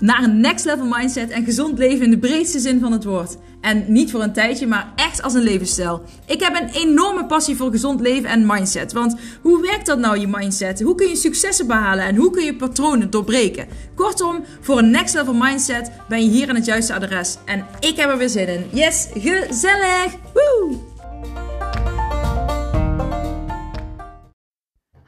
naar een next level mindset en gezond leven in de breedste zin van het woord. En niet voor een tijdje, maar echt als een levensstijl. Ik heb een enorme passie voor gezond leven en mindset. Want hoe werkt dat nou, je mindset? Hoe kun je successen behalen en hoe kun je patronen doorbreken? Kortom, voor een next level mindset ben je hier aan het juiste adres. En ik heb er weer zin in. Yes, gezellig! Woe!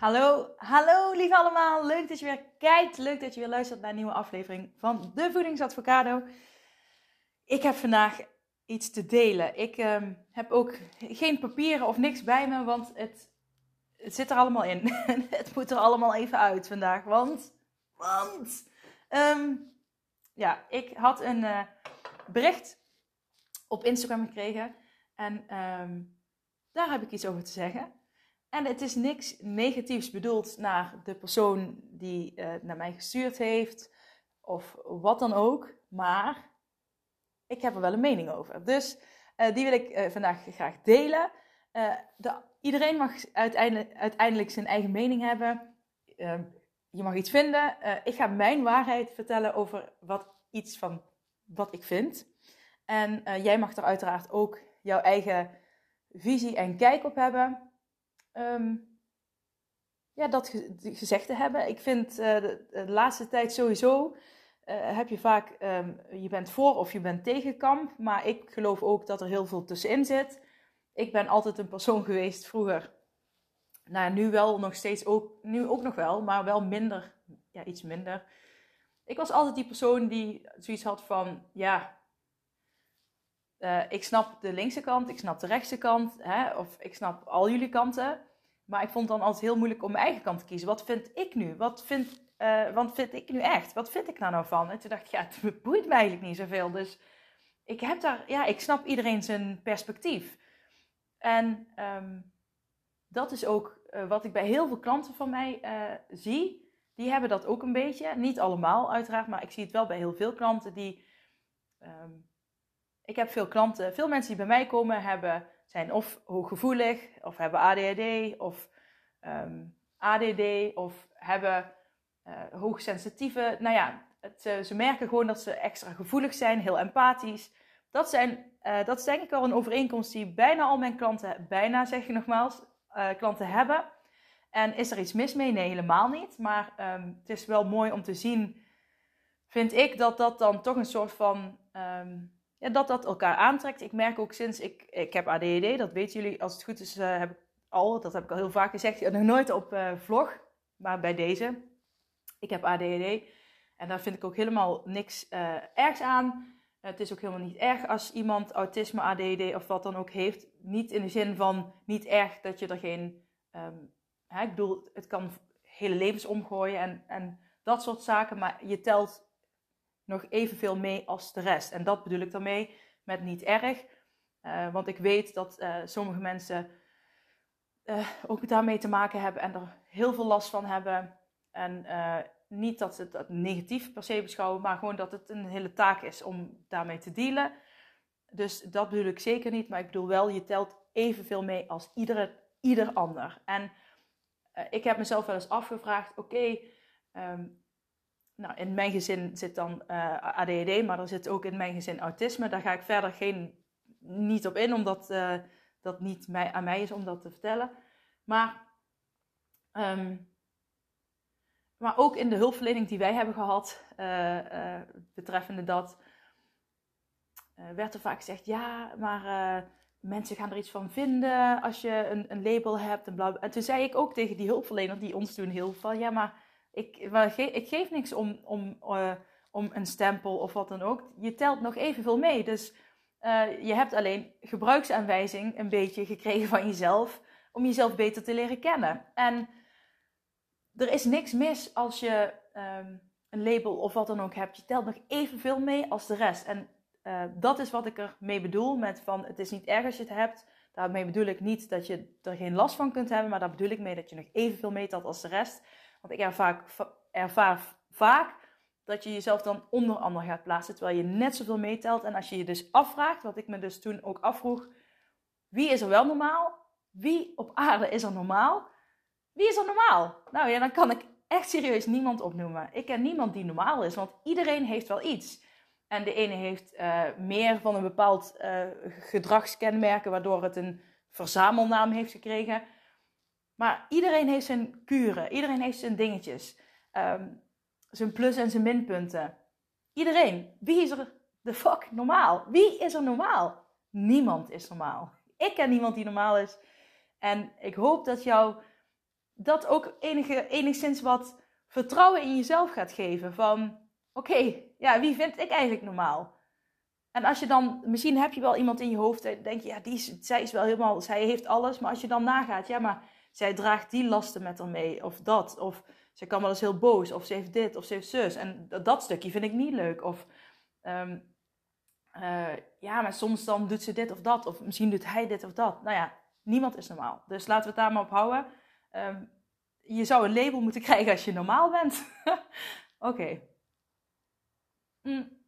Hallo, hallo lieve allemaal. Leuk dat je weer kijkt. Leuk dat je weer luistert naar een nieuwe aflevering van de Voedingsadvocado. Ik heb vandaag iets te delen. Ik ehm, heb ook geen papieren of niks bij me, want het, het zit er allemaal in. het moet er allemaal even uit vandaag, want... Want... Ehm, ja, ik had een uh, bericht op Instagram gekregen en ehm, daar heb ik iets over te zeggen. En het is niks negatiefs bedoeld naar de persoon die uh, naar mij gestuurd heeft of wat dan ook. Maar ik heb er wel een mening over. Dus uh, die wil ik uh, vandaag graag delen. De, iedereen mag uiteindelijk, uiteindelijk, zijn eigen mening hebben. Ehm, je mag iets vinden. ik ga mijn waarheid vertellen over wat, iets van wat ik vind. En jij mag er uiteraard ook jouw eigen visie en kijk op hebben um, ja, dat gezegd te hebben. Ik vind uh, de, laatste tijd sowieso uh, heb je vaak, um, je bent voor of je bent tegen kamp. Maar ik geloof ook dat er heel veel tussenin zit. Ik ben altijd een persoon geweest vroeger. Nou, nu wel nog steeds ook, nu ook nog wel, maar wel minder, ja, iets minder. Ik was altijd die persoon die zoiets had van, ja, uh, ik snap de linkse kant, ik snap de rechtse kant, hè, of ik snap al jullie kanten. Maar ik vond het dan altijd heel moeilijk om mijn eigen kant te kiezen. Wat vind ik nu? Wat vind, uh, vind ik nu echt? Wat vind ik daar nou van? En toen dacht ik, ja, het boeit me eigenlijk niet zoveel. Dus ik heb daar, ja, ik snap iedereen zijn perspectief. En um, dat is ook uh, wat ik bij heel veel klanten van mij uh, zie. Die hebben dat ook een beetje. Niet allemaal, uiteraard, maar ik zie het wel bij heel veel klanten die. Um, ik heb veel klanten, veel mensen die bij mij komen, hebben, zijn of hooggevoelig, of hebben ADHD, of um, ADD, of hebben uh, hoogsensitieve. Nou ja, het, uh, ze merken gewoon dat ze extra gevoelig zijn, heel empathisch. Dat, zijn, uh, dat is denk ik wel een overeenkomst die bijna al mijn klanten, bijna zeg je nogmaals, klanten hebben. En is er iets mis mee? Nee, helemaal niet. Maar um, het is wel mooi om te zien, vind ik, dat dat dan toch een soort van. Um, ja, dat dat elkaar aantrekt. Ik merk ook sinds ik, ik heb ADHD, dat weten jullie als het goed is, uh, heb ik al, dat heb ik al heel vaak gezegd, nog nooit op uh, vlog, maar bij deze. Ik heb ADHD en daar vind ik ook helemaal niks ergs aan. Het is ook helemaal niet erg als iemand autisme, ADHD of wat dan ook heeft. Niet in de zin van niet erg dat je er geen. Um, hè, ik bedoel, het kan hele levens omgooien en, en dat soort zaken. Maar je telt nog evenveel mee als de rest. En dat bedoel ik daarmee met niet erg. Uh, want ik weet dat uh, sommige mensen uh, ook daarmee te maken hebben en er heel veel last van hebben. En niet dat ze het negatief per se beschouwen, maar gewoon dat het een hele taak is om daarmee te dealen. Dus dat bedoel ik zeker niet, maar ik bedoel wel, je telt evenveel mee als iedere, ieder ander. En ik heb mezelf wel eens afgevraagd, oké, um, nou, in mijn gezin zit dan uh, eh, ADHD, maar er zit ook in mijn gezin autisme. Daar ga ik verder geen, niet op in, omdat uh, dat niet mij, aan mij is om dat te vertellen. Maar, um, maar ook in de hulpverlening die wij hebben gehad, uh, betreffende dat, werd er vaak gezegd: ja, maar mensen gaan er iets van vinden als je een, een label hebt. En, en toen zei ik ook tegen die hulpverlener die ons toen hielp: van ja, maar ik, ik geef niks om, om, uh, om een stempel of wat dan ook. Je telt nog evenveel mee. Dus uh, je hebt alleen gebruiksaanwijzing een beetje gekregen van jezelf om jezelf beter te leren kennen. En er is niks mis als je um, een label of wat dan ook hebt. Je telt nog evenveel mee als de rest. En uh, dat is wat ik ermee bedoel met van het is niet erg als je het hebt. Daarmee bedoel ik niet dat je er geen last van kunt hebben, maar daar bedoel ik mee dat je nog evenveel meetelt als de rest. Want ik ervaar, ervaar vaak dat je jezelf dan onder anderen gaat plaatsen, terwijl je net zoveel meetelt. En als je je dus afvraagt, wat ik me dus toen ook afvroeg, wie is er wel normaal? Wie op aarde is er normaal? Wie is er normaal? Nou ja, dan kan ik echt serieus niemand opnoemen. Ik ken niemand die normaal is, want iedereen heeft wel iets. En de ene heeft uh, meer van een bepaald uh, gedragskenmerken, waardoor het een verzamelnaam heeft gekregen. Maar iedereen heeft zijn kuren, iedereen heeft zijn dingetjes, um, zijn plus- en zijn minpunten. Iedereen. Wie is er de fuck normaal? Wie is er normaal? Niemand is normaal. Ik ken niemand die normaal is. En ik hoop dat jou dat ook enige, enigszins wat vertrouwen in jezelf gaat geven. Van oké, ja, wie vind ik eigenlijk normaal? En als je dan, misschien heb je wel iemand in je hoofd, denk je, ja, die zij is wel helemaal, zij heeft alles. Maar als je dan nagaat, ja, maar zij draagt die lasten met haar mee, of dat, of zij kan wel eens heel boos, of ze heeft dit, of ze heeft zus. En dat, stukje vind ik niet leuk. Of ehm, eh, ja, maar soms dan doet ze dit of dat, of misschien doet hij dit of dat. Nou ja, niemand is normaal. Dus laten we het daar maar op houden. Ehm, je zou een label moeten krijgen als je normaal bent. Oké. Mm.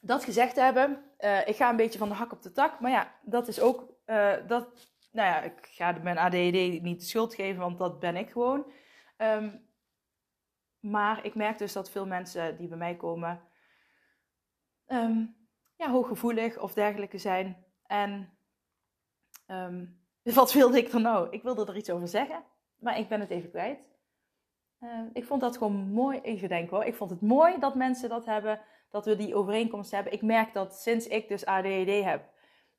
Dat gezegd hebben, uh, ik ga een beetje van de hak op de tak. Maar ja, dat is ook, uh, dat, nou ja, ik ga mijn ADD niet de schuld geven, want dat ben ik gewoon. Um, maar ik merk dus dat veel mensen die bij mij komen, um, ja, hooggevoelig of dergelijke zijn. En um, wat wilde ik er nou? Ik wilde er iets over zeggen, maar ik ben het even kwijt. Ik vond dat gewoon mooi, denken hoor. Ik vond het mooi dat mensen dat hebben, dat we die overeenkomst hebben. Ik merk dat sinds ik dus ADHD heb,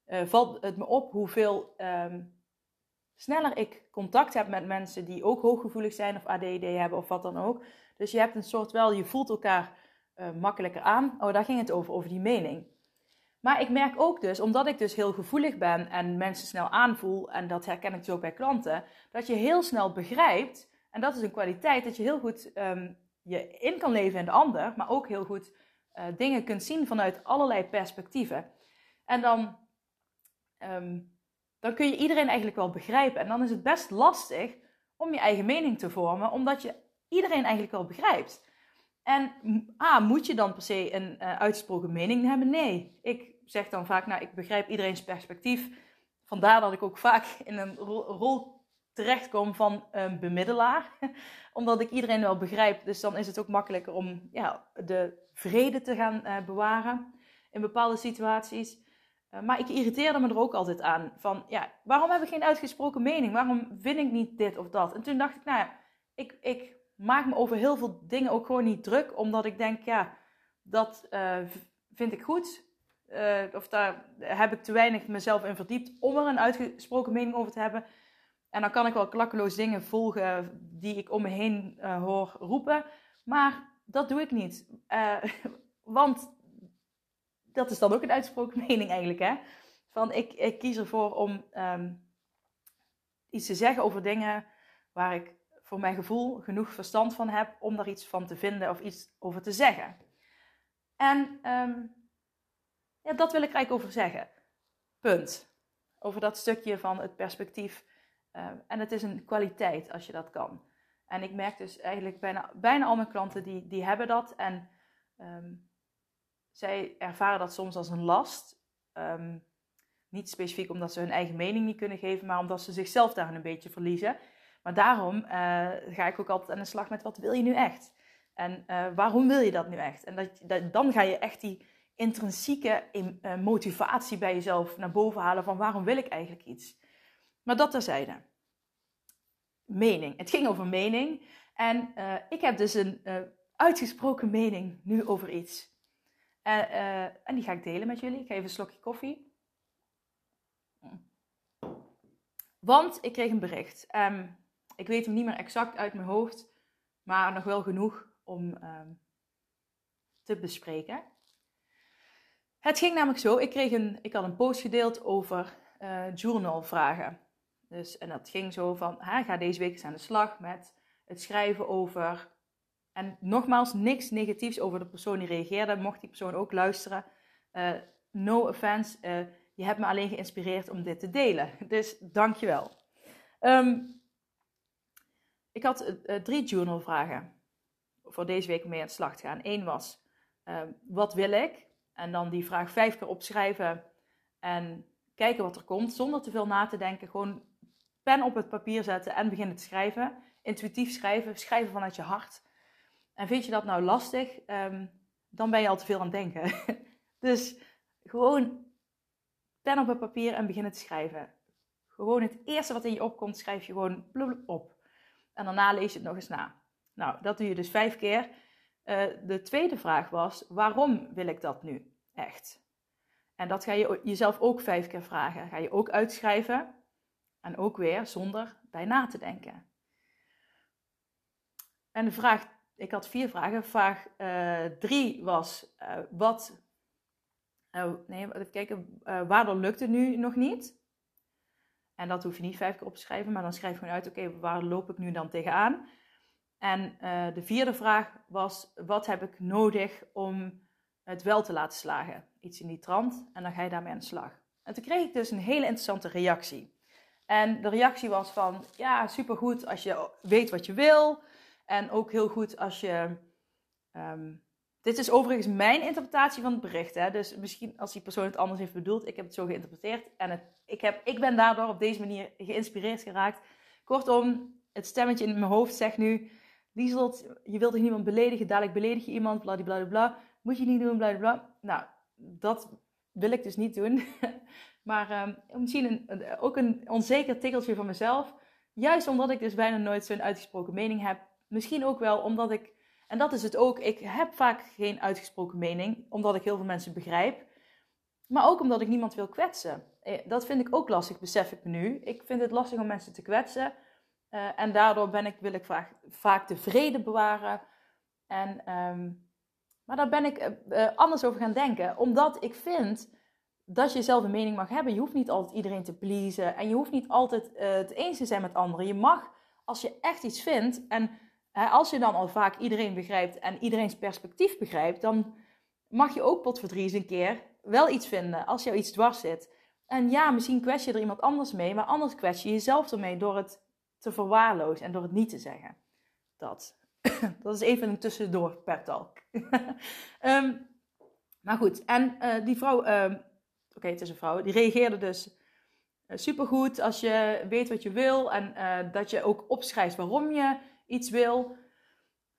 uh, valt het me op hoeveel um, sneller ik contact heb met mensen die ook hooggevoelig zijn of ADHD hebben of wat dan ook. Dus je hebt een soort wel, je voelt elkaar uh, makkelijker aan. Oh, daar ging het over, over die mening. Maar ik merk ook dus, omdat ik dus heel gevoelig ben en mensen snel aanvoel, en dat herken ik dus ook bij klanten, dat je heel snel begrijpt, en dat is een kwaliteit, dat je heel goed um, je in kan leven in de ander, maar ook heel goed uh, dingen kunt zien vanuit allerlei perspectieven. En dan, um, dan kun je iedereen eigenlijk wel begrijpen. En dan is het best lastig om je eigen mening te vormen, omdat je iedereen eigenlijk wel begrijpt. En A, moet je dan per se een uh, uitgesproken mening hebben? Nee. Ik zeg dan vaak, nou, ik begrijp iedereen's perspectief. Vandaar dat ik ook vaak in een rol, rol terechtkom van een bemiddelaar. Omdat ik iedereen wel begrijp. Dus dan is het ook makkelijker om ja, de vrede te gaan uh, bewaren in bepaalde situaties. Uh, maar ik irriteerde me er ook altijd aan. Van, ja, waarom heb ik geen uitgesproken mening? Waarom vind ik niet dit of dat? En toen dacht ik, nou ja, ik, ik maak me over heel veel dingen ook gewoon niet druk. Omdat ik denk, ja, dat uh, vind ik goed. Uh, of daar heb ik te weinig mezelf in verdiept om er een uitgesproken mening over te hebben. En dan kan ik wel klakkeloos dingen volgen die ik om me heen hoor roepen. Maar dat doe ik niet. Want dat is dan ook een uitgesproken mening eigenlijk. Hè? Van ik, ik kies ervoor om um, iets te zeggen over dingen waar ik voor mijn gevoel genoeg verstand van heb om daar iets van te vinden of iets over te zeggen. En um, ja, dat wil ik eigenlijk over zeggen. Punt. Over dat stukje van het perspectief. Uh, en het is een kwaliteit als je dat kan. En ik merk dus eigenlijk bijna, bijna al mijn klanten die, die hebben dat. En zij ervaren dat soms als een last. Um, niet specifiek omdat ze hun eigen mening niet kunnen geven, maar omdat ze zichzelf daarin een beetje verliezen. Maar daarom uh, ga ik ook altijd aan de slag met wat wil je nu echt? En uh, waarom wil je dat nu echt? En dat, dan ga je echt die, intrinsieke eh, motivatie bij jezelf naar boven halen van waarom wil ik eigenlijk iets. Maar dat terzijde. Mening. Het ging over mening. En ik heb dus een uitgesproken mening nu over iets. En die ga ik delen met jullie. Ik ga even een slokje koffie. Want ik kreeg een bericht. Um, ik weet hem niet meer exact uit mijn hoofd, maar nog wel genoeg om um, te bespreken. Het ging namelijk zo, ik, kreeg een, ik had een post gedeeld over uh, journalvragen. Dus, en dat ging zo van, ha, ga deze week eens aan de slag met het schrijven over... En nogmaals, niks negatiefs over de persoon die reageerde. Mocht die persoon ook luisteren. Uh, no offense, uh, je hebt me alleen geïnspireerd om dit te delen. Dus dankjewel. Um, ik had drie journalvragen. voor deze week mee aan de slag te gaan. Eén was, ehm, wat wil ik? En dan die vraag vijf keer opschrijven en kijken wat er komt, zonder te veel na te denken. Gewoon pen op het papier zetten en beginnen te schrijven. Intuïtief schrijven, schrijven vanuit je hart. En vind je dat nou lastig, ehm, dan ben je al te veel aan het denken. dus gewoon pen op het papier en beginnen te schrijven. Gewoon het eerste wat in je opkomt, schrijf je gewoon op. En daarna lees je het nog eens na. Nou, dat doe je dus vijf keer. Uh, de tweede vraag was: waarom wil ik dat nu echt? En dat ga je jezelf ook vijf keer vragen. Ga je ook uitschrijven. En ook weer zonder bij na te denken. En de vraag, ik had vier vragen. Vraag uh, drie was: uh, wat. nee, even kijken. waardoor lukt het nu nog niet? En dat hoef je niet vijf keer op te schrijven, maar dan schrijf je gewoon uit: oké, waar loop ik nu dan tegenaan? En uh, de vierde vraag was: wat heb ik nodig om het wel te laten slagen? Iets in die trant. En dan ga je daarmee aan de slag. En toen kreeg ik dus een hele interessante reactie. En de reactie was van: ja, supergoed als je weet wat je wil. En ook heel goed als je. Um, dit is overigens mijn interpretatie van het bericht. Hè? Dus misschien als die persoon het anders heeft bedoeld. Ik heb het zo geïnterpreteerd. En het, ik, heb, ik ben daardoor op deze manier geïnspireerd geraakt. Kortom, het stemmetje in mijn hoofd zegt nu Lieselt, je wilt toch niemand beledigen? Dadelijk beledig je iemand, bladibladibla. Moet je niet doen, bladibla. Nou, dat wil ik dus niet doen. maar um, misschien een, ook een onzeker tikkeltje van mezelf. Juist omdat ik dus bijna nooit zo'n uitgesproken mening heb. Misschien ook wel omdat ik, en dat is het ook, ik heb vaak geen uitgesproken mening. Omdat ik heel veel mensen begrijp. Maar ook omdat ik niemand wil kwetsen. Eh, dat vind ik ook lastig, besef ik me nu. Ik vind het lastig om mensen te kwetsen. Uh, en daardoor ben ik, wil ik vaak, vaak de vrede bewaren. En, um, maar daar ben ik uh, anders over gaan denken. Omdat ik vind dat je zelf een mening mag hebben. Je hoeft niet altijd iedereen te pleasen. En je hoeft niet altijd het eens te zijn met anderen. Je mag, als je echt iets vindt. En als je dan al vaak iedereen begrijpt en iedereen's perspectief begrijpt. Dan mag je ook potverdries een keer wel iets vinden. Als jou iets dwars zit. En ja, misschien kwets je er iemand anders mee. Maar anders kwets je jezelf ermee door het te verwaarlozen en door het niet te zeggen. Dat. dat is even een tussendoor per talk. um, maar goed, en uh, die vrouw, um, oké, het is een vrouw, die reageerde dus uh, supergoed als je weet wat je wil en uh, dat je ook opschrijft waarom je iets wil.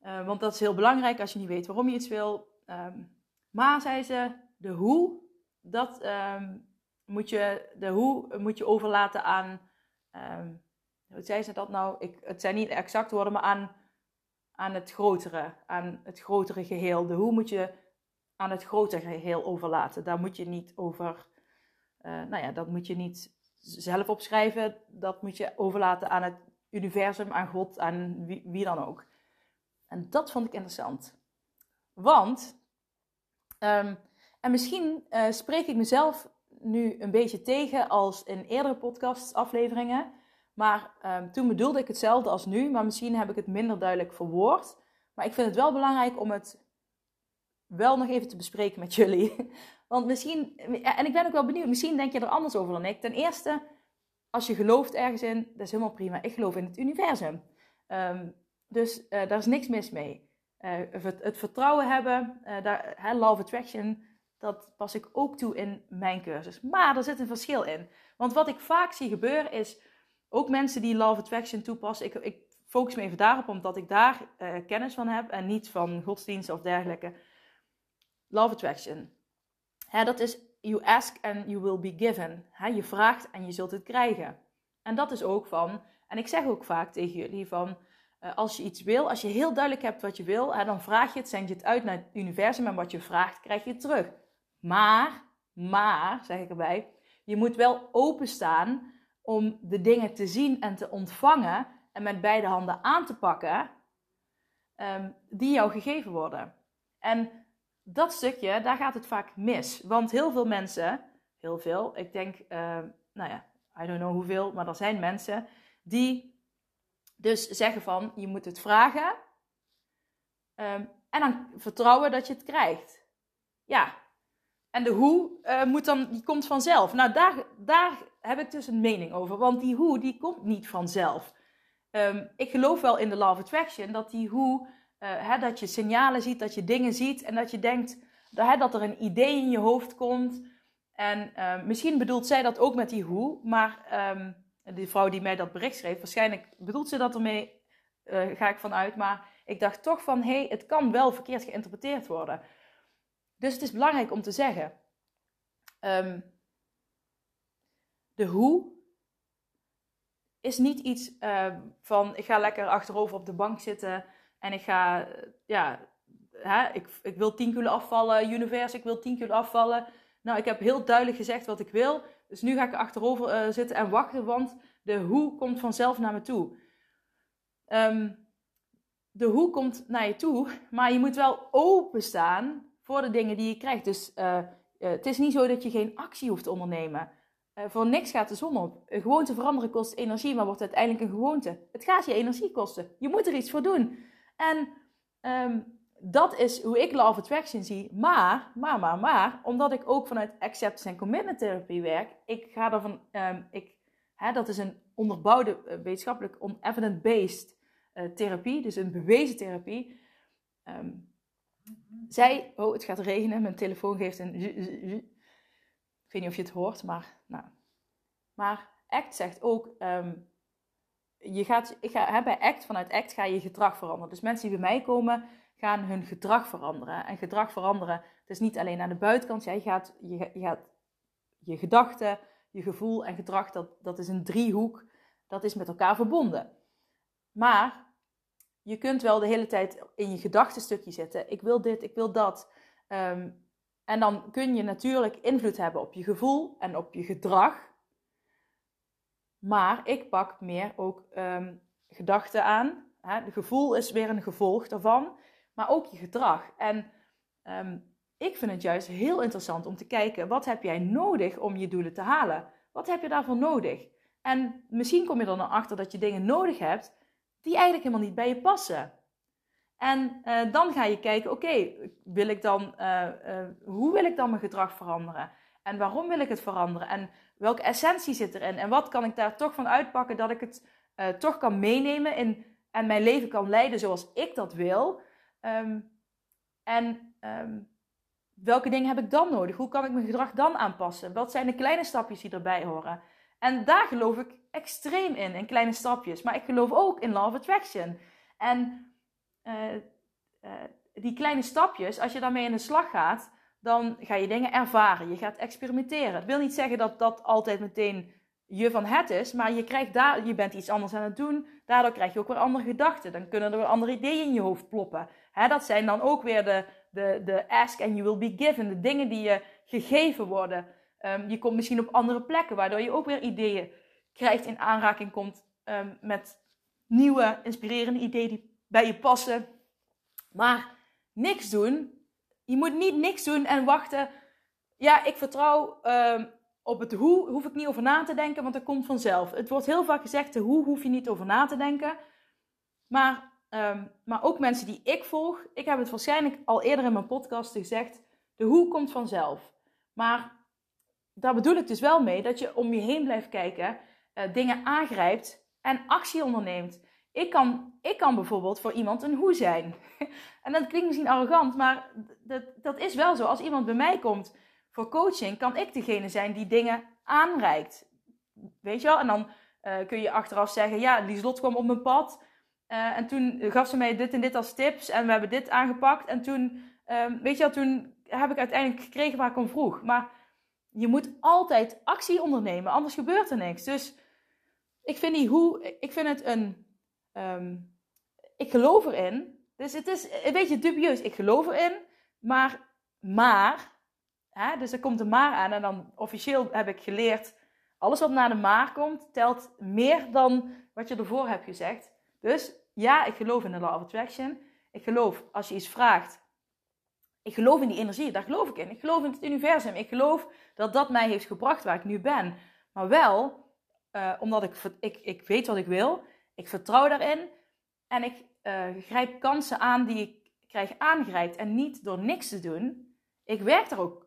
want dat is heel belangrijk als je niet weet waarom je iets wil. Um, maar zei ze, de hoe, dat moet je, de hoe moet je overlaten aan hoe zei ze dat nou? Ik, het zijn niet exact woorden, maar aan, aan het grotere, aan het grotere geheel. De hoe moet je aan het grotere geheel overlaten. Daar moet je niet over, uh, nou ja, dat moet je niet zelf opschrijven. Dat moet je overlaten aan het universum, aan God, aan wie, wie dan ook. En dat vond ik interessant. Want, um, en misschien uh, spreek ik mezelf nu een beetje tegen als in eerdere podcastafleveringen. Maar um, toen bedoelde ik hetzelfde als nu, maar misschien heb ik het minder duidelijk verwoord. Maar ik vind het wel belangrijk om het wel nog even te bespreken met jullie. Want misschien, en ik ben ook wel benieuwd, misschien denk je er anders over dan ik. Ten eerste, als je gelooft ergens in, dat is helemaal prima. Ik geloof in het universum. Um, dus uh, daar is niks mis mee. Uh, het, het, vertrouwen hebben, uh, daar, love attraction, dat pas ik ook toe in mijn cursus. Maar er zit een verschil in. Want wat ik vaak zie gebeuren is ook mensen die Love Attraction toepassen. Ik, ik focus me even daarop, omdat ik daar kennis van heb en niet van godsdiensten of dergelijke. Love Attraction. Hè, dat is you ask and you will be given. Je vraagt en je zult het krijgen. En dat is ook van, en ik zeg ook vaak tegen jullie van, uh, als je iets wil, als je heel duidelijk hebt wat je wil, dan vraag je het, zend je het uit naar het universum en wat je vraagt, krijg je het terug. Maar, maar, zeg ik erbij, je moet wel openstaan om de dingen te zien en te ontvangen en met beide handen aan te pakken um, die jou gegeven worden. En dat stukje, daar gaat het vaak mis. Want heel veel mensen, heel veel, ik denk, uh, nou ja, I don't know hoeveel, maar er zijn mensen die dus zeggen van, je moet het vragen um, en dan vertrouwen dat je het krijgt. Ja, en de hoe uh, moet dan, die komt vanzelf. Nou, daar, daar heb ik dus een mening over. Want die hoe, die komt niet vanzelf. Um, ik geloof wel in de law of attraction, dat die hoe hè, dat je signalen ziet, dat je dingen ziet en dat je denkt hè, dat er een idee in je hoofd komt. En misschien bedoelt zij dat ook met die hoe, maar um, die vrouw die mij dat bericht schreef, waarschijnlijk bedoelt ze dat ermee, ga ik vanuit. Maar ik dacht toch van, hé, hey, het kan wel verkeerd geïnterpreteerd worden. Dus het is belangrijk om te zeggen. Um, de hoe is niet iets van ik ga lekker achterover op de bank zitten en ik ga, ja, hè, ik, ik wil 10 kilo afvallen, universe, ik wil 10 kilo afvallen. Nou, ik heb heel duidelijk gezegd wat ik wil, dus nu ga ik achterover uh, zitten en wachten, want de hoe komt vanzelf naar me toe. Um, de hoe komt naar je toe, maar je moet wel openstaan voor de dingen die je krijgt. Dus uh, het is niet zo dat je geen actie hoeft te ondernemen. Voor niks gaat de zon op. Een gewoonte veranderen kost energie, maar wordt uiteindelijk een gewoonte. Het gaat je energie kosten. Je moet er iets voor doen. En um, dat is hoe ik of Attraction zie. Maar, maar, maar, maar, omdat ik ook vanuit Acceptance en Commitment Therapy werk, ik ga ervan, um, ik, hè, dat is een onderbouwde, uh, wetenschappelijk, evidence-based uh, therapie, dus een bewezen therapie. Um, zij, oh het gaat regenen, mijn telefoon geeft een ik weet niet of je het hoort, maar nou. Maar ACT zegt ook, je gaat, ik ga, hè, bij ACT, vanuit ACT ga je gedrag veranderen. Dus mensen die bij mij komen, gaan hun gedrag veranderen. En gedrag veranderen, het is niet alleen aan de buitenkant. Jij gaat, je, je gaat je gedachten, je gevoel en gedrag, dat, dat is een driehoek. Dat is met elkaar verbonden. Maar je kunt wel de hele tijd in je gedachtenstukje zitten. Ik wil dit, ik wil dat. Um, en dan kun je natuurlijk invloed hebben op je gevoel en op je gedrag. Maar ik pak meer ook um, gedachten aan. Het gevoel is weer een gevolg daarvan. Maar ook je gedrag. En um, ik vind het juist heel interessant om te kijken, wat heb jij nodig om je doelen te halen? Wat heb je daarvoor nodig? En misschien kom je er dan achter dat je dingen nodig hebt die eigenlijk helemaal niet bij je passen. En uh, dan ga je kijken, oké, wil ik dan, uh, uh, hoe wil ik dan mijn gedrag veranderen? En waarom wil ik het veranderen? En welke essentie zit erin? En wat kan ik daar toch van uitpakken dat ik het toch kan meenemen in, en mijn leven kan leiden zoals ik dat wil? Um, en um, welke dingen heb ik dan nodig? Hoe kan ik mijn gedrag dan aanpassen? Wat zijn de kleine stapjes die erbij horen? En daar geloof ik extreem in, in kleine stapjes. Maar ik geloof ook in of Attraction. En uh, uh, die kleine stapjes, als je daarmee in de slag gaat, dan ga je dingen ervaren. Je gaat experimenteren. Het wil niet zeggen dat dat altijd meteen je van het is, maar je, krijgt daar, je bent iets anders aan het doen. Daardoor krijg je ook weer andere gedachten. Dan kunnen er weer andere ideeën in je hoofd ploppen. Dat zijn dan ook weer de, de, de ask and you will be given. De dingen die je gegeven worden. Um, je komt misschien op andere plekken, waardoor je ook weer ideeën krijgt, in aanraking komt um, met nieuwe, inspirerende ideeën die bij je passen. Maar niks doen. Je moet niet niks doen en wachten. Ja, ik vertrouw uh, op het hoe, hoef ik niet over na te denken, want dat komt vanzelf. Het wordt heel vaak gezegd, de hoe hoef je niet over na te denken. Maar, um, maar ook mensen die ik volg, ik heb het waarschijnlijk al eerder in mijn podcast gezegd, de hoe komt vanzelf. Maar daar bedoel ik dus wel mee dat je om je heen blijft kijken, uh, dingen aangrijpt en actie onderneemt. Ik kan, ik kan bijvoorbeeld voor iemand een hoe zijn. en dat klinkt misschien arrogant, maar dat, dat is wel zo. Als iemand bij mij komt voor coaching, kan ik degene zijn die dingen aanreikt. Weet je wel? En dan uh, kun je achteraf zeggen, ja, Lieslot kwam op mijn pad. Uh, en toen gaf ze mij dit en dit als tips. En we hebben dit aangepakt. En toen, uh, weet je wel, toen heb ik uiteindelijk gekregen waar ik om vroeg. Maar je moet altijd actie ondernemen, anders gebeurt er niks. Dus ik vind die hoe, ik vind het een Um, ik geloof erin. Dus het is een beetje dubieus. Ik geloof erin, maar, maar, hè, dus er komt een maar aan. En dan officieel heb ik geleerd, alles wat na de maar komt, telt meer dan wat je ervoor hebt gezegd. Dus ja, ik geloof in de law of attraction. Ik geloof, als je iets vraagt, ik geloof in die energie, daar geloof ik in. Ik geloof in het universum. Ik geloof dat dat mij heeft gebracht waar ik nu ben. Maar wel, uh, omdat ik, ik, ik weet wat ik wil ik vertrouw daarin en ik uh, grijp kansen aan die ik krijg aangereikt. En niet door niks te doen. Ik werk er ook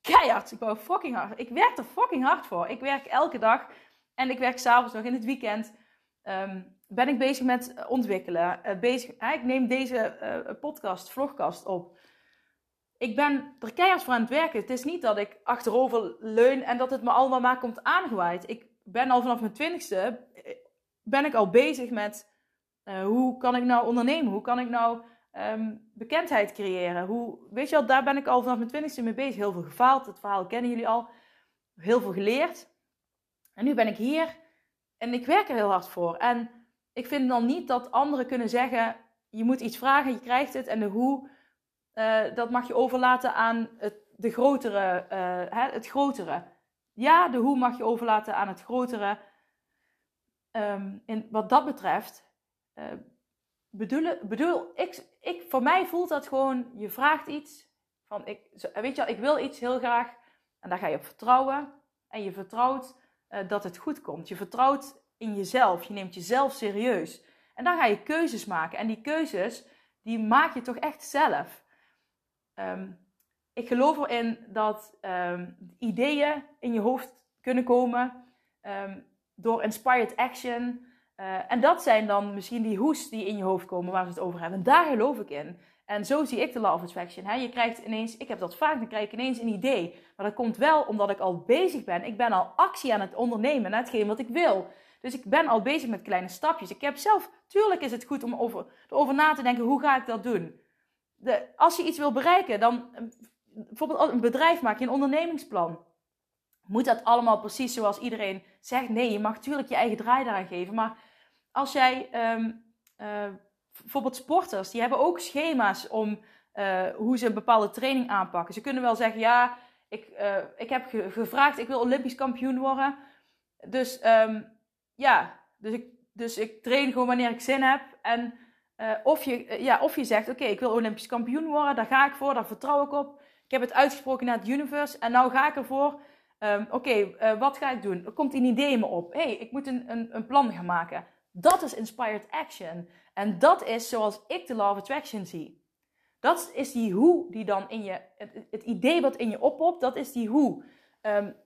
keihard. Ik wou fucking hard. Ik werk er fucking hard voor. Ik werk elke dag en ik werk s'avonds nog in het weekend. ehm, ben ik bezig met ontwikkelen. Uh, bezig, ik neem deze podcast, vlogcast op. Ik ben er keihard voor aan het werken. Het is niet dat ik achterover leun en dat het me allemaal maar komt aangewaaid. Ik ben al vanaf mijn twintigste, ben ik al bezig met hoe kan ik nou ondernemen? Hoe kan ik nou Ehm, bekendheid creëren. Hoe, weet je wel, daar ben ik al vanaf mijn twintigste mee bezig. Heel veel gefaald, het verhaal kennen jullie al. Heel veel geleerd. En nu ben ik hier en ik werk er heel hard voor. En ik vind dan niet dat anderen kunnen zeggen: je moet iets vragen, je krijgt het. En de hoe, uh, dat mag je overlaten aan het, de grotere, hè, het grotere. Ja, de hoe mag je overlaten aan het grotere. Um, wat dat betreft. Uh, bedoel, bedoel ik, ik, voor mij voelt dat gewoon, je vraagt iets van, ik, weet je wel, ik wil iets heel graag en daar ga je op vertrouwen en je vertrouwt uh, dat het goed komt. Je vertrouwt in jezelf, je neemt jezelf serieus en dan ga je keuzes maken en die keuzes, die maak je toch echt zelf. Um, ik geloof erin dat um, ideeën in je hoofd kunnen komen door inspired action, uh, en dat zijn dan misschien die hoes die in je hoofd komen waar we het over hebben. En daar geloof ik in. En zo zie ik de Law of Attraction. Hè? Je krijgt ineens, ik heb dat vaak, dan krijg ik ineens een idee. Maar dat komt wel omdat ik al bezig ben. Ik ben al actie aan het ondernemen naar hetgeen wat ik wil. Dus ik ben al bezig met kleine stapjes. Ik heb zelf, tuurlijk is het goed om over, erover na te denken, hoe ga ik dat doen? De, als je iets wil bereiken, dan bijvoorbeeld een bedrijf maak je een ondernemingsplan. Moet dat allemaal precies zoals iedereen zegt? Nee, je mag natuurlijk je eigen draai daaraan geven. Maar als jij um, uh, bijvoorbeeld sporters, die hebben ook schema's om uh, hoe ze een bepaalde training aanpakken. Ze kunnen wel zeggen, ja, ik, uh, ik heb ge gevraagd, ik wil Olympisch kampioen worden. Dus um, ja, dus ik, dus ik train gewoon wanneer ik zin heb. En of, je, ja, of je zegt, oké, ik wil Olympisch kampioen worden, daar ga ik voor, daar vertrouw ik op. Ik heb het uitgesproken naar het universe en nou ga ik ervoor. Um, oké, okay, wat ga ik doen? Er komt een idee me op. Hey, ik moet een, een, een plan gaan maken. Dat is inspired action. En dat is zoals ik de law of attraction zie. Dat is die hoe die dan in je, het, idee wat in je oppopt, dat is die hoe. Um,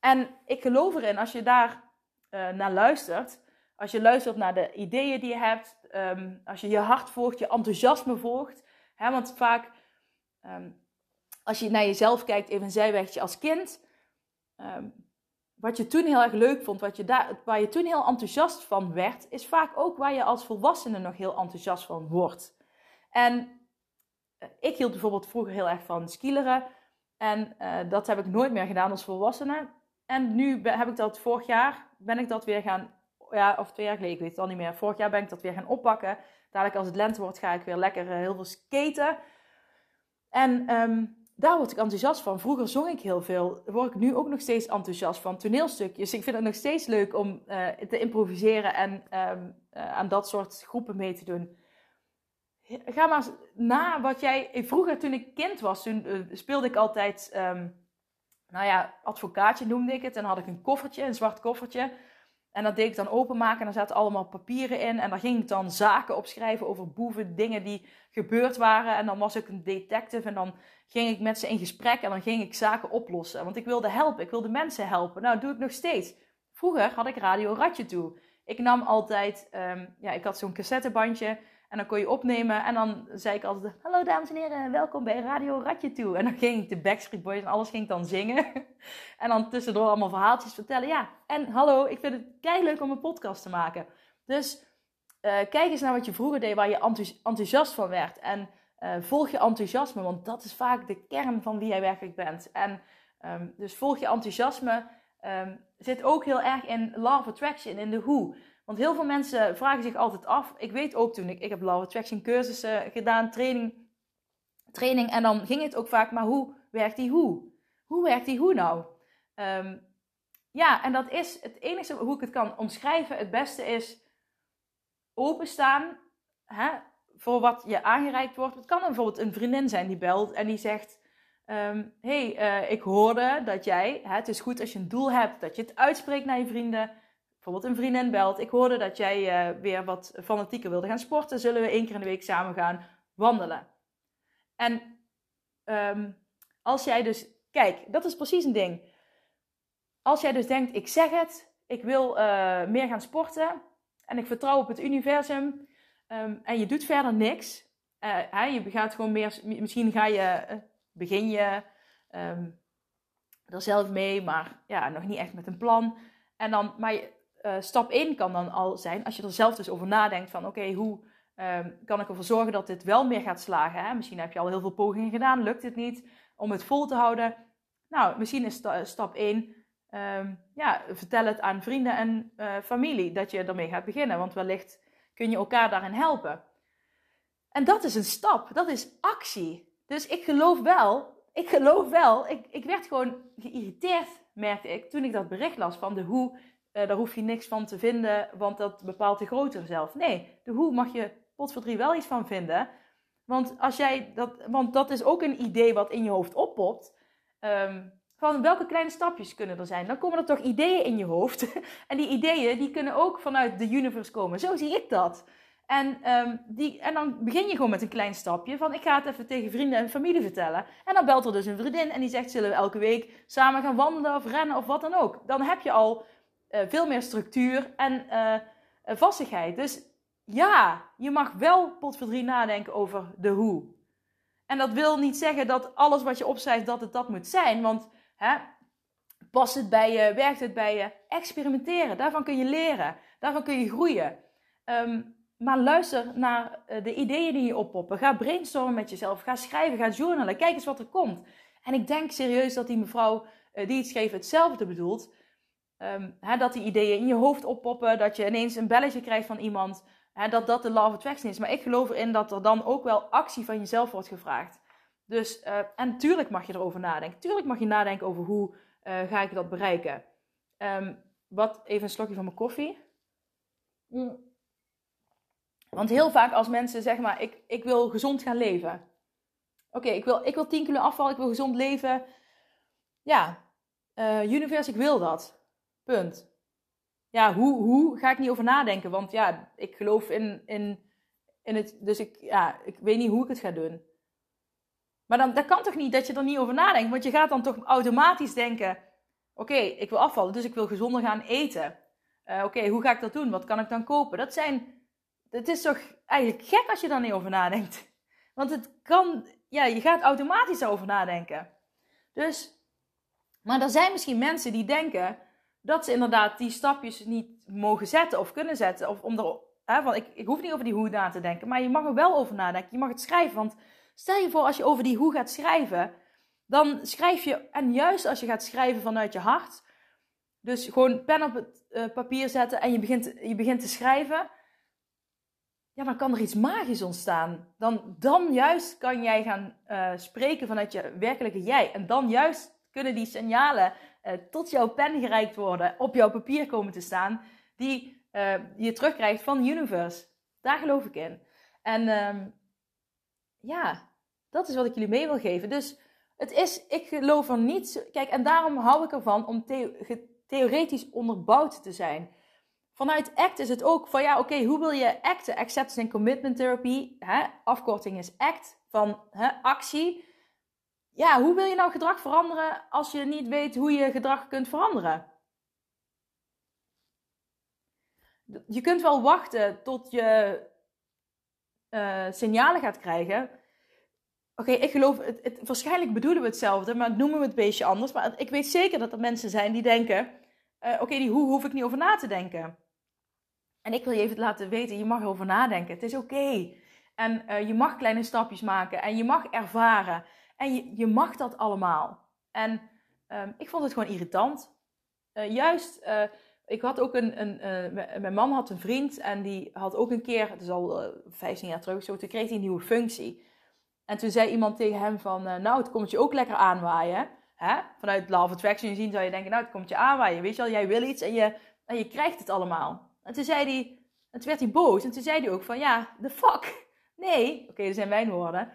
en ik geloof erin, als je daar uh, naar luistert, als je luistert naar de ideeën die je hebt, um, als je je hart volgt, je enthousiasme volgt. Hè, want vaak, als je naar jezelf kijkt, even een zijwegje als kind, wat je toen heel erg leuk vond, wat je daar, waar je toen heel enthousiast van werd, is vaak ook waar je als volwassene nog heel enthousiast van wordt. En eh, ik hield bijvoorbeeld vroeger heel erg van skileren. En uh, dat heb ik nooit meer gedaan als volwassene. En nu heb ik dat vorig jaar, ben ik dat weer gaan, ja, of twee jaar geleden, ik weet het al niet meer. Vorig jaar ben ik dat weer gaan oppakken. Dadelijk als het lente wordt, ga ik weer lekker uh, heel veel skaten. En um, daar word ik enthousiast van. Vroeger zong ik heel veel. Word ik nu ook nog steeds enthousiast van. Toneelstukjes. Ik vind het nog steeds leuk om uh, te improviseren en um, uh, aan dat soort groepen mee te doen. Ga maar na wat jij. Vroeger, toen ik kind was, speelde ik altijd. Um, nou ja, advocaatje noemde ik het. En had ik een koffertje, een zwart koffertje. En dat deed ik dan openmaken en daar zaten allemaal papieren in. En daar ging ik dan zaken opschrijven over boeven, dingen die gebeurd waren. En dan was ik een detective en dan ging ik met ze in gesprek en dan ging ik zaken oplossen. Want ik wilde helpen, ik wilde mensen helpen. Nou, dat doe ik nog steeds. Vroeger had ik Radio Ratje toe. Ik nam altijd, um, ja, ik had zo'n cassettebandje en dan kon je opnemen. En dan zei ik altijd, hallo dames en heren, welkom bij Radio Ratje toe. En dan ging ik de Backstreet Boys en alles ging ik dan zingen. en dan tussendoor allemaal verhaaltjes vertellen. Ja, en hallo, ik vind het kei leuk om een podcast te maken. Dus uh, kijk eens naar wat je vroeger deed, waar je enthousiast van werd. En uh, volg je enthousiasme, want dat is vaak de kern van wie jij werkelijk bent. En um, dus volg je enthousiasme. Um, zit ook heel erg in of attraction, in de hoe. Want heel veel mensen vragen zich altijd af. Ik weet ook toen ik, ik heb Law Attraction cursussen gedaan, training, training. En dan ging het ook vaak, maar hoe werkt die hoe? Hoe werkt die hoe nou? Um, ja, en dat is het enige hoe ik het kan omschrijven. Het beste is openstaan hè, voor wat je aangereikt wordt. Het kan bijvoorbeeld een vriendin zijn die belt en die zegt... Um, hey, uh, ik hoorde dat jij, hè, het is goed als je een doel hebt, dat je het uitspreekt naar je vrienden bijvoorbeeld een vriendin belt. Ik hoorde dat jij uh, weer wat fanatieker wilde gaan sporten. Zullen we één keer in de week samen gaan wandelen? En um, als jij dus, kijk, dat is precies een ding. Als jij dus denkt, ik zeg het, ik wil uh, meer gaan sporten. en ik vertrouw op het universum. Ehm, en je doet verder niks. Uh, hè, je gaat gewoon meer, misschien ga je, begin je um, er zelf mee, maar ja, nog niet echt met een plan. En dan, maar uh, stap 1 kan dan al zijn, als je er zelf dus over nadenkt van oké, hoe um, kan ik ervoor zorgen dat dit wel meer gaat slagen? Hè? Misschien heb je al heel veel pogingen gedaan, lukt het niet om het vol te houden. Nou, misschien is stap 1, um, ja, vertel het aan vrienden en uh, familie dat je ermee gaat beginnen. Want wellicht kun je elkaar daarin helpen. En dat is een stap, dat is actie. Dus ik geloof wel, ik geloof wel, ik, ik werd gewoon geïrriteerd, merkte ik, toen ik dat bericht las van de hoe. Uh, daar hoef je niks van te vinden, want dat bepaalt de groter zelf. Nee, de hoe mag je potverdrie wel iets van vinden. Want, als jij dat, want dat is ook een idee wat in je hoofd oppopt. Um, van welke kleine stapjes kunnen er zijn. Dan komen er toch ideeën in je hoofd. en die ideeën die kunnen ook vanuit de universe komen. Zo zie ik dat. En, um, die, en dan begin je gewoon met een klein stapje van ik ga het even tegen vrienden en familie vertellen. En dan belt er dus een vriendin en die zegt zullen we elke week samen gaan wandelen of rennen of wat dan ook. Dan heb je al uh, veel meer structuur en uh, vastigheid. Dus ja, je mag wel potverdrie nadenken over de hoe. En dat wil niet zeggen dat alles wat je opschrijft dat het dat moet zijn. Want hè, past het bij je, werkt het bij je? Experimenteren, daarvan kun je leren. Daarvan kun je groeien. Um, maar luister naar eh, de ideeën die je oppoppen. Ga brainstormen met jezelf. Ga schrijven, ga journalen. Kijk eens wat er komt. En ik denk serieus dat die mevrouw die het schreef hetzelfde bedoelt. Um, hè, dat die ideeën in je hoofd oppoppen. Dat je ineens een belletje krijgt van iemand. Hè, dat dat de of attraction is. Maar ik geloof erin dat er dan ook wel actie van jezelf wordt gevraagd. Dus, uh, en natuurlijk mag je erover nadenken. Tuurlijk mag je nadenken over hoe uh, ga ik dat bereiken. Um, wat, even een slokje van mijn koffie. Mm. Want heel vaak als mensen zeggen maar, ik, ik wil gezond gaan leven. Oké, okay, ik, wil, ik wil 10 kilo afvallen, ik wil gezond leven. Ja, uh, universe, ik wil dat. Punt ja, hoe, hoe ga ik niet over nadenken? Want ja, ik geloof in, in, in het. Dus ik, ja, ik weet niet hoe ik het ga doen. Maar dan, dat kan toch niet dat je er niet over nadenkt? Want je gaat dan toch automatisch denken: oké, ik wil afvallen, dus ik wil gezonder gaan eten. Uh, oké, hoe ga ik dat doen? Wat kan ik dan kopen? Dat zijn. Het is toch eigenlijk gek als je daar niet over nadenkt. Want het kan. Ja, je gaat automatisch daarover nadenken. Dus. Maar er zijn misschien mensen die denken dat ze inderdaad die stapjes niet mogen zetten of kunnen zetten. Of om er, hè, want ik, ik hoef niet over die hoe na te denken, maar je mag er wel over nadenken. Je mag het schrijven. Want stel je voor, als je over die hoe gaat schrijven, dan schrijf je, en juist als je gaat schrijven vanuit je hart, dus gewoon pen op het uh, papier zetten en je begint, je begint te schrijven, ja, dan kan er iets magisch ontstaan. Dan, dan juist kan jij gaan uh, spreken vanuit je werkelijke jij. En dan juist kunnen die signalen tot jouw pen gereikt worden, op jouw papier komen te staan, die uh, je terugkrijgt van de universe. Daar geloof ik in. En um, ja, dat is wat ik jullie mee wil geven. Dus het is, ik geloof er niet. Kijk, en daarom hou ik ervan om the theoretisch onderbouwd te zijn. Vanuit ACT is het ook van ja, oké, hoe wil je acten? Acceptance and Commitment Therapy, hè? afkorting is ACT, van hè, actie ja, hoe wil je nou gedrag veranderen als je niet weet hoe je gedrag kunt veranderen? Je kunt wel wachten tot je uh, signalen gaat krijgen. Oké, ik geloof, het, het, waarschijnlijk bedoelen we hetzelfde, maar noemen we het een beetje anders. Maar ik weet zeker dat er mensen zijn die denken: uh, oké, die hoe hoef ik niet over na te denken. En ik wil je even laten weten: je mag erover nadenken. Het is oké. En uh, je mag kleine stapjes maken en je mag ervaren. En je, mag dat allemaal. En um, ik vond het gewoon irritant. Uh, juist, uh, ik had ook een, een uh, mijn man had een vriend en die had ook een keer, het is al 15 jaar terug zo, toen kreeg hij een nieuwe functie. En toen zei iemand tegen hem van, nou het komt je ook lekker aanwaaien. Hè? Vanuit Love Attraction zien zou je denken, nou het komt je aanwaaien. Weet je wel, jij wil iets en je, en je krijgt het allemaal. En toen zei hij, en toen werd hij boos en toen zei hij ook van, ja, the fuck. Nee, oké, okay, dat zijn mijn woorden.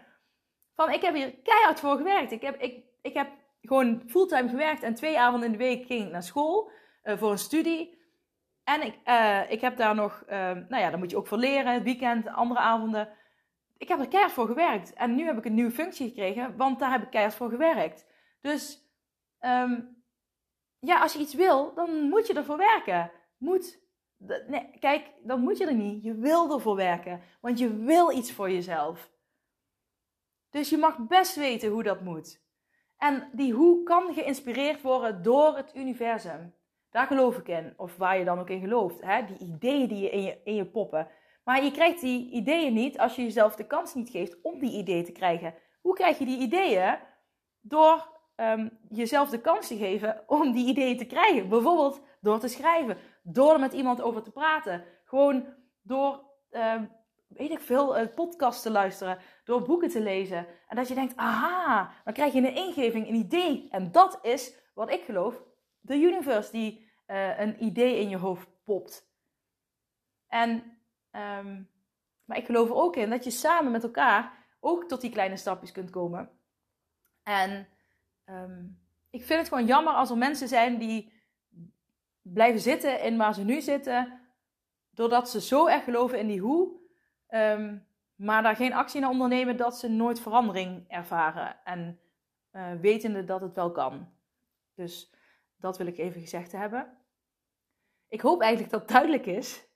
Ik heb hier keihard voor gewerkt. Ik heb, ik, ik heb gewoon fulltime gewerkt en twee avonden in de week ging ik naar school uh, voor een studie. En ik, uh, ik heb daar nog, uh, nou ja, dan moet je ook voor leren, het weekend, andere avonden. Ik heb er keihard voor gewerkt. En nu heb ik een nieuwe functie gekregen, want daar heb ik keihard voor gewerkt. Dus um, ja, als je iets wil, dan moet je ervoor werken. Moet Nee, kijk, dan moet je er niet. Je wil ervoor werken, want je wil iets voor jezelf. Dus je mag best weten hoe dat moet. En die hoe kan geïnspireerd worden door het universum. Daar geloof ik in. Of waar je dan ook in gelooft. Hè? Die ideeën die je in, je in je poppen. Maar je krijgt die ideeën niet als je jezelf de kans niet geeft om die ideeën te krijgen. Hoe krijg je die ideeën? Door um, jezelf de kans te geven om die ideeën te krijgen. Bijvoorbeeld door te schrijven. Door er met iemand over te praten. Gewoon door, um, weet ik veel, podcasts te luisteren. Door boeken te lezen. En dat je denkt, aha, dan krijg je een ingeving, een idee. En dat is wat ik geloof de universe die uh, een idee in je hoofd popt. En, um, maar ik geloof er ook in dat je samen met elkaar ook tot die kleine stapjes kunt komen. En um, ik vind het gewoon jammer als er mensen zijn die blijven zitten in waar ze nu zitten, doordat ze zo erg geloven in die hoe, um, maar daar geen actie naar ondernemen, dat ze nooit verandering ervaren. En uh, wetende dat het wel kan. Dus dat wil ik even gezegd hebben. Ik hoop eigenlijk dat het duidelijk is.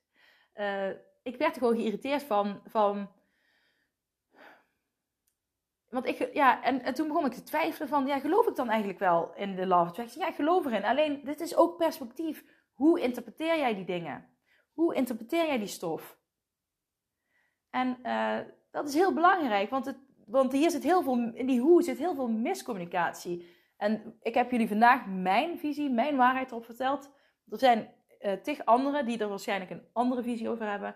Uh, ik werd er gewoon geïrriteerd van. van want ik, ja, en, en toen begon ik te twijfelen van, ja, geloof ik dan eigenlijk wel in de love attraction? Ja, ik geloof erin. Alleen, dit is ook perspectief. Hoe interpreteer jij die dingen? Hoe interpreteer jij die stof? En uh, dat is heel belangrijk, want, het, want hier zit heel veel, in die hoe zit heel veel miscommunicatie. En ik heb jullie vandaag mijn visie, mijn waarheid erop verteld. Er zijn uh, tig anderen die er waarschijnlijk een andere visie over hebben.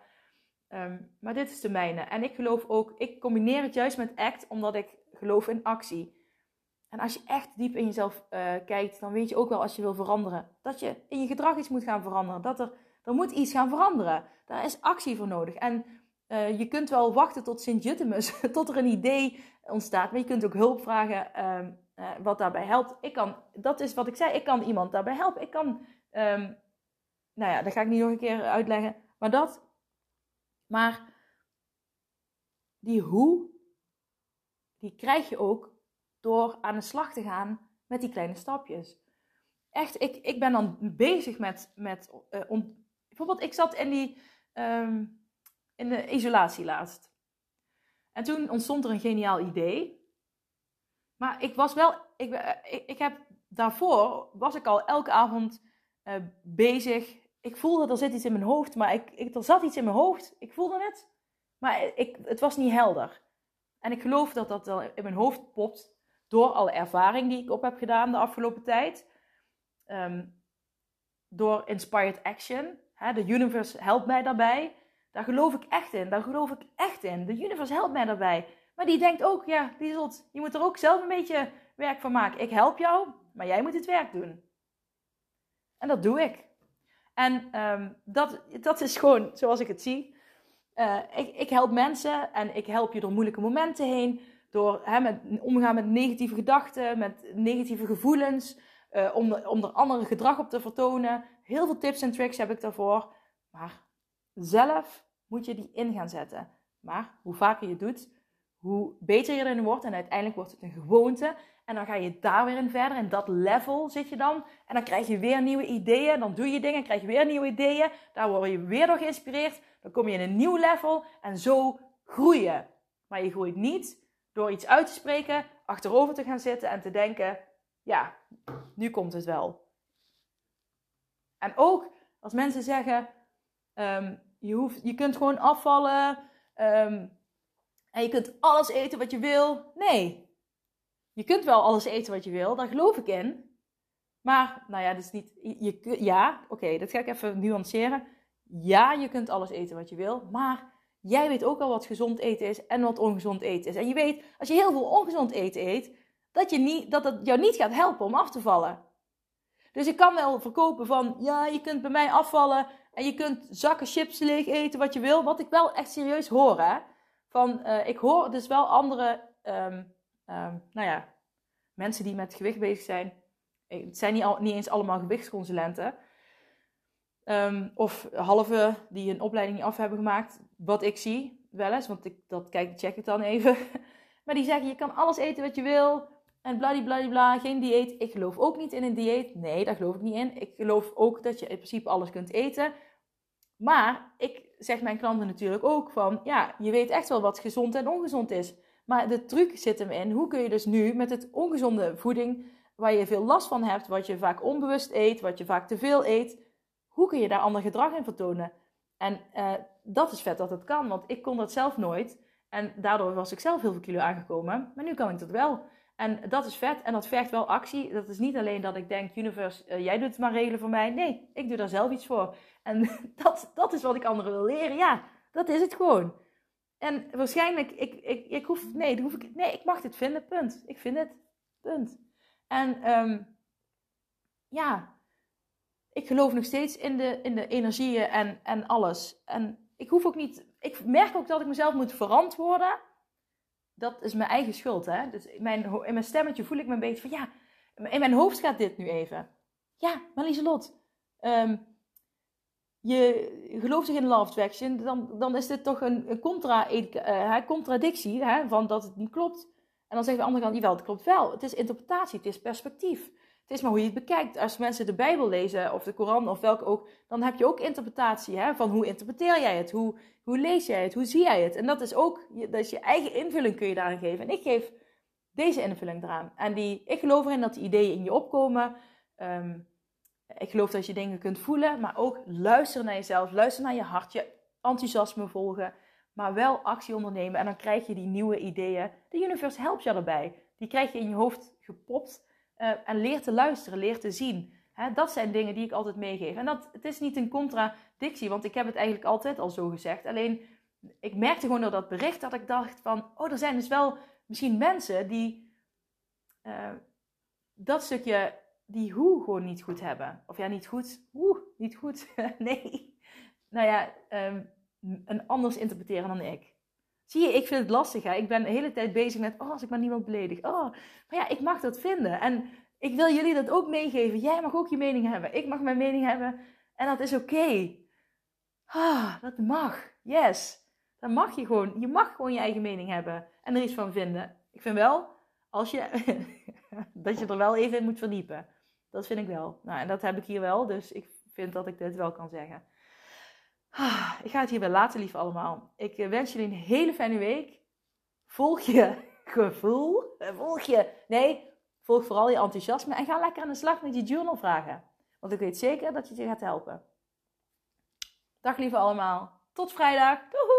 Um, maar dit is de mijne. En ik geloof ook, ik combineer het juist met act, omdat ik geloof in actie. En als je echt diep in jezelf uh, kijkt, dan weet je ook wel als je wil veranderen. Dat je in je gedrag iets moet gaan veranderen. Dat er, er moet iets gaan veranderen. Daar is actie voor nodig. En uh, je kunt wel wachten tot Sint-Jutemus, tot er een idee ontstaat. Maar je kunt ook hulp vragen. Um, uh, wat daarbij helpt. Ik kan, dat is wat ik zei, ik kan iemand daarbij helpen. Ik kan, um, nou ja, dat ga ik niet nog een keer uitleggen. Maar dat, maar die hoe, die krijg je ook door aan de slag te gaan met die kleine stapjes. Echt, ik, ik ben dan bezig met, met on, bijvoorbeeld, ik zat in die, um, in de isolatie laatst. En toen ontstond er een geniaal idee. Maar ik was wel, ik, eh, ik, ik heb daarvoor, was ik al elke avond uh, bezig. Ik voelde er zit iets in mijn hoofd, maar ik, ik, er zat iets in mijn hoofd. Ik voelde het, maar ik, het was niet helder. En ik geloof dat dat in mijn hoofd popt door alle ervaring die ik op heb gedaan de afgelopen tijd. Um, door Inspired Action. Hè, de universe helpt mij daarbij. Daar geloof ik echt in. Daar geloof ik echt in. De universe helpt mij daarbij. Maar die denkt ook, ja, die zult, je moet er ook zelf een beetje werk van maken. Ik help jou, maar jij moet het werk doen. En dat doe ik. En um, dat, dat is gewoon zoals ik het zie. Uh, ik, ik, help mensen en ik help je door moeilijke momenten heen. Door hè, omgaan met negatieve gedachten, met negatieve gevoelens. Uh, om, om er andere gedrag op te vertonen. Heel veel tips en tricks heb ik daarvoor. Maar zelf moet je die in gaan zetten. Maar hoe vaker je doet, hoe beter je erin wordt. En uiteindelijk wordt het een gewoonte. En dan ga je daar weer in verder. En dat level zit je dan. En dan krijg je weer nieuwe ideeën. Dan doe je dingen, krijg je weer nieuwe ideeën. Daar word je weer door geïnspireerd. Dan kom je in een nieuw level. En zo groei je. Maar je groeit niet door iets uit te spreken, achterover te gaan zitten en te denken: ja, nu komt het wel. En ook als mensen zeggen: um, je, hoeft, je kunt gewoon afvallen. Um, en je kunt alles eten wat je wil. Nee. Je kunt wel alles eten wat je wil, daar geloof ik in. Maar, nou ja, dat is niet. Je, ja, oké, dat ga ik even nuanceren. Ja, je kunt alles eten wat je wil. Maar jij weet ook al wat gezond eten is en wat ongezond eten is. En je weet, als je heel veel ongezond eten eet, dat, je niet, dat het jou niet gaat helpen om af te vallen. Dus ik kan wel verkopen van, ja, je kunt bij mij afvallen en je kunt zakken chips leeg eten wat je wil. Wat ik wel echt serieus hoor, hè van, uh, ik hoor dus wel andere, um, um, nou ja, mensen die met gewicht bezig zijn. Het zijn niet, al, niet eens allemaal gewichtsconsulenten. Um, of halve die een opleiding niet af hebben gemaakt. Wat ik zie, wel eens, want ik, dat kijk, check ik dan even. maar die zeggen, je kan alles eten wat je wil. En bladibladibla, geen dieet. Ik geloof ook niet in een dieet. Nee, daar geloof ik niet in. Ik geloof ook dat je in principe alles kunt eten. Maar ik zeg mijn klanten natuurlijk ook van, ja, je weet echt wel wat gezond en ongezond is. Maar de truc zit hem in, hoe kun je dus nu met het ongezonde voeding, waar je veel last van hebt, wat je vaak onbewust eet, wat je vaak te veel eet, hoe kun je daar ander gedrag in vertonen? En uh, dat is vet dat het kan, want ik kon dat zelf nooit. En daardoor was ik zelf heel veel kilo aangekomen. Maar nu kan ik dat wel. En dat is vet en dat vergt wel actie. Dat is niet alleen dat ik denk, universe, uh, jij doet het maar regelen voor mij. Nee, ik doe daar zelf iets voor. En dat, dat is wat ik anderen wil leren. Ja, dat is het gewoon. En waarschijnlijk, ik, ik, ik hoef, nee, ik, nee, ik mag dit vinden, punt. Ik vind het, punt. En um, ja, ik geloof nog steeds in de, in de energieën en, en alles. En ik hoef ook niet, ik merk ook dat ik mezelf moet verantwoorden. Dat is mijn eigen schuld, hè. Dus in mijn, in mijn stemmetje voel ik me een beetje van, ja, in mijn hoofd gaat dit nu even. Ja, maar Lieselot, um, je gelooft zich in of attraction, dan, dan is dit toch een, een contra, uh, contradictie hè, van dat het niet klopt. En dan zegt de andere kant, jawel, het klopt wel. Het is interpretatie, het is perspectief. Het is maar hoe je het bekijkt. Als mensen de Bijbel lezen, of de Koran, of welke ook, dan heb je ook interpretatie hè, van hoe interpreteer jij het, hoe, hoe lees jij het, hoe zie jij het. En dat is ook, dat is je eigen invulling kun je daaraan geven. En ik geef deze invulling eraan. En die, ik geloof erin dat die ideeën in je opkomen. Um, ik geloof dat je dingen kunt voelen, maar ook luisteren naar jezelf, luisteren naar je hart, je enthousiasme volgen, maar wel actie ondernemen. En dan krijg je die nieuwe ideeën. De universe helpt je erbij. Die krijg je in je hoofd gepopt uh, en leer te luisteren, leer te zien. dat zijn dingen die ik altijd meegeef. En dat, het is niet een contradictie, want ik heb het eigenlijk altijd al zo gezegd. Alleen, ik merkte gewoon door dat bericht dat ik dacht van... Oh, er zijn dus wel misschien mensen die uh, dat stukje die hoe gewoon niet goed hebben. Of ja, niet goed. Oeh, niet goed. nee. Nou ja, um, een anders interpreteren dan ik. Zie je, ik vind het lastig. Hè? Ik ben de hele tijd bezig met, oh, als ik maar niemand beledig. Oh, maar ja, ik mag dat vinden. En ik wil jullie dat ook meegeven. Jij mag ook je mening hebben. Ik mag mijn mening hebben. En dat is oké. Ah, dat mag. Yes. Dan mag je gewoon. Je mag gewoon je eigen mening hebben. En er iets van vinden. Ik vind wel, als je, dat je er wel even in moet verdiepen. Dat vind ik wel. Nou, en dat heb ik hier wel, dus ik vind dat ik dit wel kan zeggen. Ah, ik ga het hierbij laten, lief allemaal. Ik eh, wens jullie een hele fijne week. Volg je gevoel. Volg je, nee, volg vooral je enthousiasme. En ga lekker aan de slag met je journalvragen. Want ik weet zeker dat je je gaat helpen. Dag lieve allemaal. Tot vrijdag. Doei!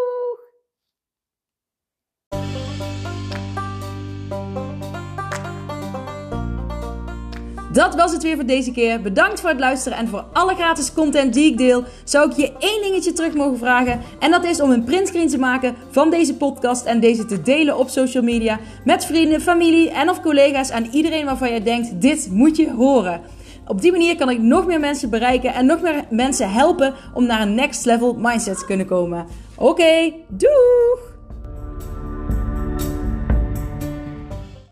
Dat was het weer voor deze keer. Bedankt voor het luisteren en voor alle gratis content die ik deel. Zou ik je één dingetje terug mogen vragen? En dat is om een printscreen te maken van deze podcast en deze te delen op social media met vrienden, familie en of collega's en iedereen waarvan je denkt: dit moet je horen. Op die manier kan ik nog meer mensen bereiken en nog meer mensen helpen om naar een next level mindset te kunnen komen. Oké, doei!